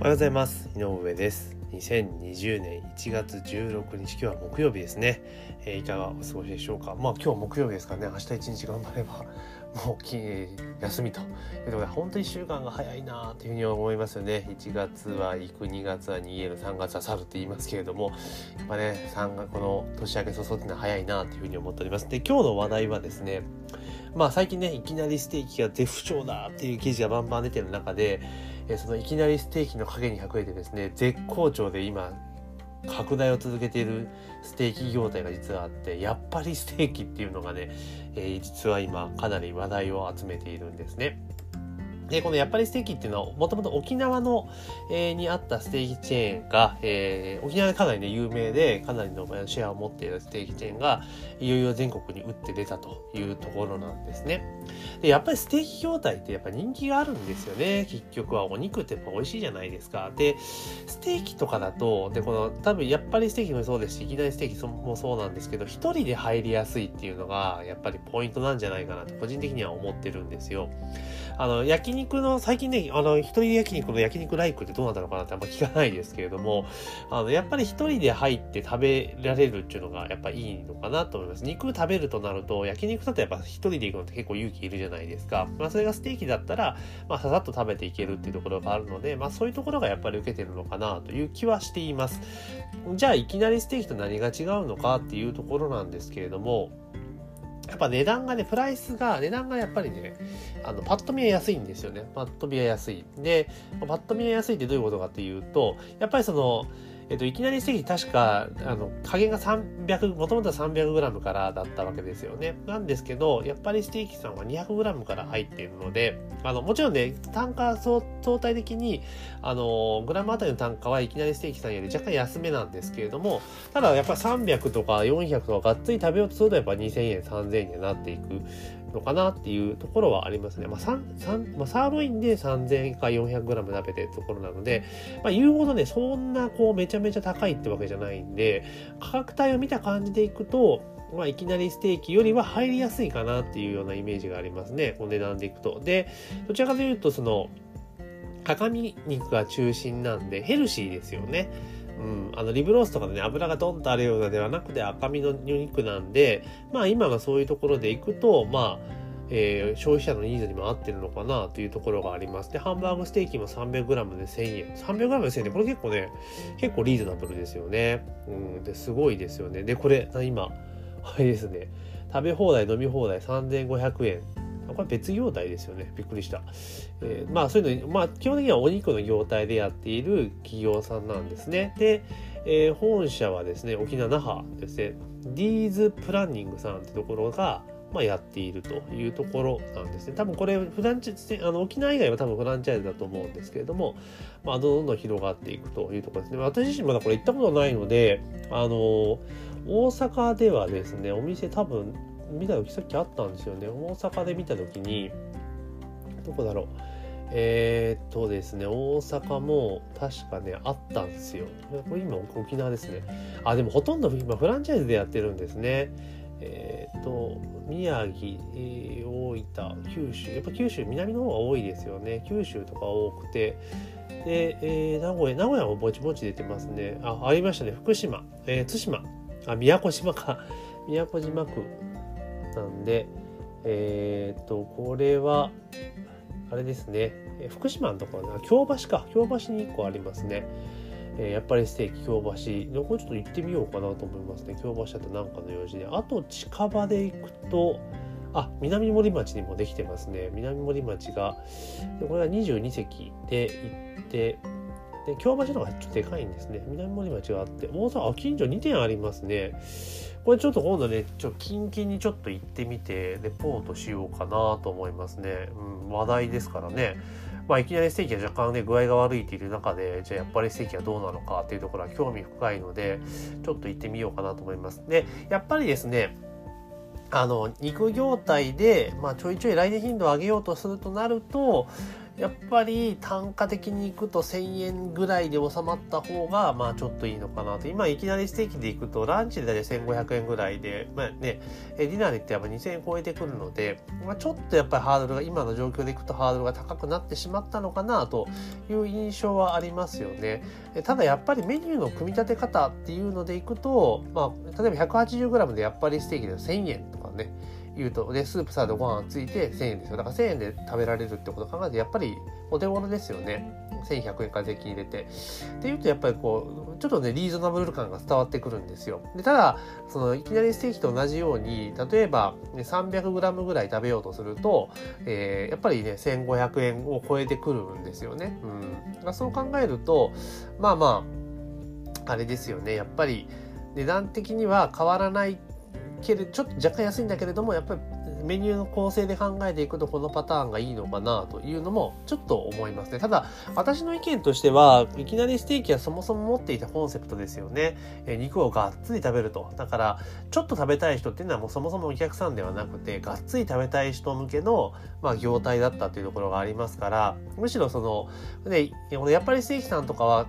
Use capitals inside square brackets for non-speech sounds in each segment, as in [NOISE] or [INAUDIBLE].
おはようございます。井上です。2020年1月16日今日は木曜日ですね、えー、いかがお過ごしでしょうか？まあ今日木曜日ですからね。明日一日頑張れば [LAUGHS] もうき休みと。いうことで本当に1週間が早いなというふうに思いますよね。1月は行く2月は逃げる3月は去るって言いますけれどもやっぱね3月この年明け早々っていうのは早いなというふうに思っております。で今日の話題はですねまあ最近ねいきなりステーキが絶不調だっていう記事がバンバン出てる中でえそのいきなりステーキの陰に隠れてですね絶好調で今拡大を続けているステーキ業態が実はあってやっぱりステーキっていうのがね、えー、実は今かなり話題を集めているんですね。で、このやっぱりステーキっていうのは、もともと沖縄の、えー、にあったステーキチェーンが、えー、沖縄でかなりね、有名で、かなりのシェアを持っているステーキチェーンが、いよいよ全国に打って出たというところなんですね。で、やっぱりステーキ業態ってやっぱ人気があるんですよね。結局はお肉ってやっぱ美味しいじゃないですか。で、ステーキとかだと、で、この多分やっぱりステーキもそうですし、いきなりステーキもそうなんですけど、一人で入りやすいっていうのが、やっぱりポイントなんじゃないかなと、個人的には思ってるんですよ。あの、焼肉肉の、最近ね、あの、一人焼肉の焼肉ライクってどうなんだろうかなってあんま聞かないですけれども、あの、やっぱり一人で入って食べられるっていうのがやっぱいいのかなと思います。肉食べるとなると、焼肉だとやっぱ一人で行くのって結構勇気いるじゃないですか。まあ、それがステーキだったら、まあ、ささっと食べていけるっていうところがあるので、まあ、そういうところがやっぱり受けてるのかなという気はしています。じゃあ、いきなりステーキと何が違うのかっていうところなんですけれども、やっぱ値段がね、プライスが、値段がやっぱりね、あの、パッと見は安いんですよね。パッと見は安い。で、パッと見は安いってどういうことかというと、やっぱりその、えっと、いきなりステーキ確か、あの、加減が300、もともとは 300g からだったわけですよね。なんですけど、やっぱりステーキさんは 200g から入っているので、あの、もちろんね、単価相対的に、あの、グラムあたりの単価はいきなりステーキさんより若干安めなんですけれども、ただやっぱり300とか400とかがっつり食べようとするとやっぱ2000円、3000円になっていくのかなっていうところはありますね。まあ、サまあ、サーロインで3000か 400g 食べてるところなので、まあ、言うほどね、そんなこうめちゃめちゃ高いってわけじゃないんで、価格帯を見た感じでいくと、まあ、いきなりステーキよりは入りやすいかなっていうようなイメージがありますね。この値段でいくと。で、どちらかというと、その、赤身肉が中心なんで、ヘルシーですよね。うん、あのリブロースとかでね油がドンとあるようなではなくて赤身の肉なんでまあ今がそういうところでいくとまあえー、消費者のニーズにも合ってるのかなというところがあります。で、ハンバーグステーキも 300g で1000円。300g で1000円で、これ結構ね、結構リーズナブルですよね。うん、で、すごいですよね。で、これ、今、あれですね、食べ放題、飲み放題3500円。これ別業態ですよね。びっくりした。えー、まあそういうの、まあ基本的にはお肉の業態でやっている企業さんなんですね。で、えー、本社はですね、沖縄那覇ですね、ディーズプランニングさんってところが、まあ、やっているというところなんですね。多分これフランチあの沖縄以外は多分フランチャイズだと思うんですけれども、まあ、どんどん広がっていくというところですね。私自身まだこれ行ったことないので、あの大阪ではですね、お店多分見た時さっきあったんですよね。大阪で見た時に、どこだろう。えー、っとですね、大阪も確かね、あったんですよ。これ今沖縄ですね。あ、でもほとんど今フランチャイズでやってるんですね。えー、っと、宮城、えー、大分、九州、やっぱ九州、南の方が多いですよね。九州とか多くて。で、えー、名古屋、名古屋もぼちぼち出てますね。あ、ありましたね。福島、えー、対馬、あ、宮古島か。宮古島区なんで、えー、っと、これは、あれですね、福島のところな、京橋か。京橋に1個ありますね。えー、やっぱりステーキ京橋。これちょっと行ってみようかなと思いますね。京橋だとなんかの用事で。あと近場で行くと、あ、南森町にもできてますね。南森町が、これは22席で行って、で、京橋の方がちょっとでかいんですね。南森町があって、大阪、近所2店ありますね。これちょっと今度ね、ちょキンキンにちょっと行ってみて、レポートしようかなと思いますね。うん、話題ですからね。まあ、いきなりステーキが若干ね、具合が悪いっていう中で、じゃあやっぱりステーキはどうなのかっていうところは興味深いので、ちょっと行ってみようかなと思います。で、やっぱりですね、あの、肉業態で、まあ、ちょいちょい来年頻度を上げようとするとなると、やっぱり単価的にいくと1000円ぐらいで収まった方がまあちょっといいのかなと。今いきなりステーキでいくとランチで大体1500円ぐらいでまあねディナーでってやっぱ2000円超えてくるので、まあ、ちょっとやっぱりハードルが今の状況でいくとハードルが高くなってしまったのかなという印象はありますよね。ただやっぱりメニューの組み立て方っていうのでいくと、まあ、例えば 180g でやっぱりステーキで1000円とかね言うとでスープサラダご飯ついて1000円ですよ。だから1000円で食べられるってことを考えてやっぱりお手頃ですよね。1100円から税金入れて。っていうとやっぱりこうちょっとねリーズナブル感が伝わってくるんですよ。でただそのいきなりステーキと同じように例えば、300g ぐらい食べようとすると、えー、やっぱりね1500円を超えてくるんですよね、うん、そう考えるとまあまああれですよね。やっぱり値段的には変わらないけれちょっと若干安いんだけれどもやっぱりメニューの構成で考えていくとこのパターンがいいのかなというのもちょっと思いますね。ただ私の意見としてはいきなりステーキはそもそも持っていたコンセプトですよね。え肉をがっつり食べると。だからちょっと食べたい人っていうのはもうそもそもお客さんではなくてがっつり食べたい人向けの、まあ、業態だったというところがありますからむしろその、ね、やっぱりステーキさんとかは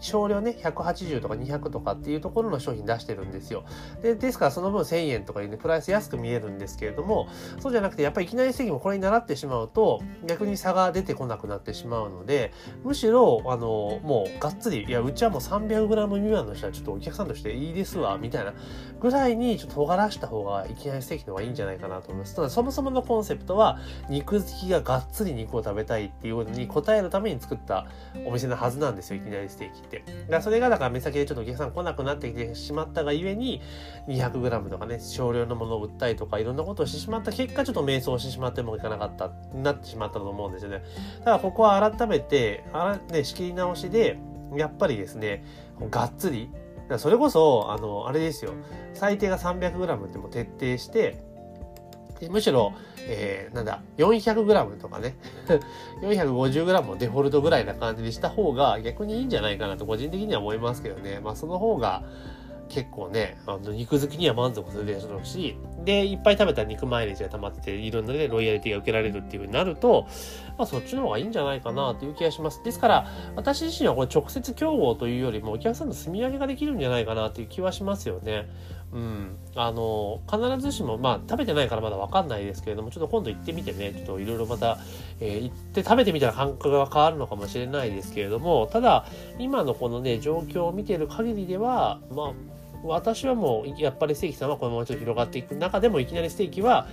少量ね、180とか200とかっていうところの商品出してるんですよ。で、ですからその分1000円とかいうね、プライス安く見えるんですけれども、そうじゃなくて、やっぱりいきなり正義もこれに習ってしまうと、逆に差が出てこなくなってしまうので、むしろ、あの、もうがっつり、いや、うちはもう 300g 未満の人はちょっとお客さんとしていいですわ、みたいなぐらいにちょっと尖らした方がいきなりステーキの方がいいんじゃないかなと思います。ただそもそものコンセプトは肉好きががっつり肉を食べたいっていうのに応えるために作ったお店のはずなんですよ、いきなりステーキって。だそれがだから目先でちょっとお客さん来なくなってきてしまったがゆえに 200g とかね、少量のものを売ったりとかいろんなことをしてしまった結果ちょっと迷走してしまってもいかなかった、なってしまったと思うんですよね。ただここは改めて、あらね、仕切り直しで、やっぱりですね、がっつりそれこそ、あの、あれですよ。最低が 300g っても徹底して、むしろ、えー、なんだ、400g とかね、[LAUGHS] 450g をデフォルトぐらいな感じにした方が逆にいいんじゃないかなと個人的には思いますけどね。まあその方が、結構ね、あの、肉好きには満足するでしょうし、で、いっぱい食べた肉マイレージが溜まってて、いろんなね、ロイヤリティが受けられるっていう風になると、まあ、そっちの方がいいんじゃないかなという気がします。ですから、私自身はこれ直接競合というよりも、お客さんの積み上げができるんじゃないかなという気はしますよね。うん。あの、必ずしも、まあ、食べてないからまだわかんないですけれども、ちょっと今度行ってみてね、ちょっといろいろまた、えー、行って食べてみたら感覚が変わるのかもしれないですけれども、ただ、今のこのね、状況を見ている限りでは、まあ、私はもうやっぱりステーキさんはこのままちょっと広がっていく中でもいきなりステーキは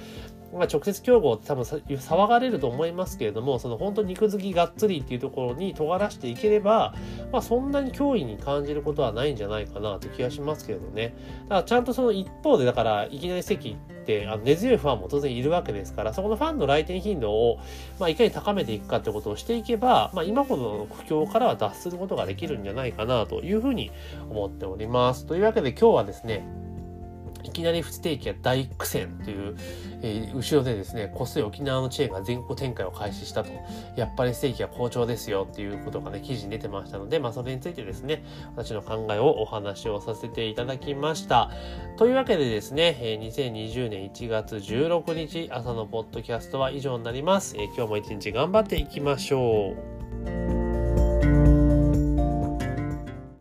まあ、直接競合って多分騒がれると思いますけれども、その本当肉好きがっつりっていうところに尖らしていければ、まあ、そんなに脅威に感じることはないんじゃないかなという気がしますけれどね。だからちゃんとその一方で、だからいきなり席ってあの根強いファンも当然いるわけですから、そこのファンの来店頻度を、まあ、いかに高めていくかってことをしていけば、まあ、今ほどの苦境からは脱することができるんじゃないかなというふうに思っております。というわけで今日はですね、いきなりステーキや大苦戦という、えー、後ろでですね、こっそり沖縄のチェーンが全国展開を開始したと、やっぱりステーキは好調ですよっていうことがね、記事に出てましたので、まあそれについてですね、私の考えをお話をさせていただきました。というわけでですね、えー、2020年1月16日朝のポッドキャストは以上になります。えー、今日も一日頑張っていきましょう。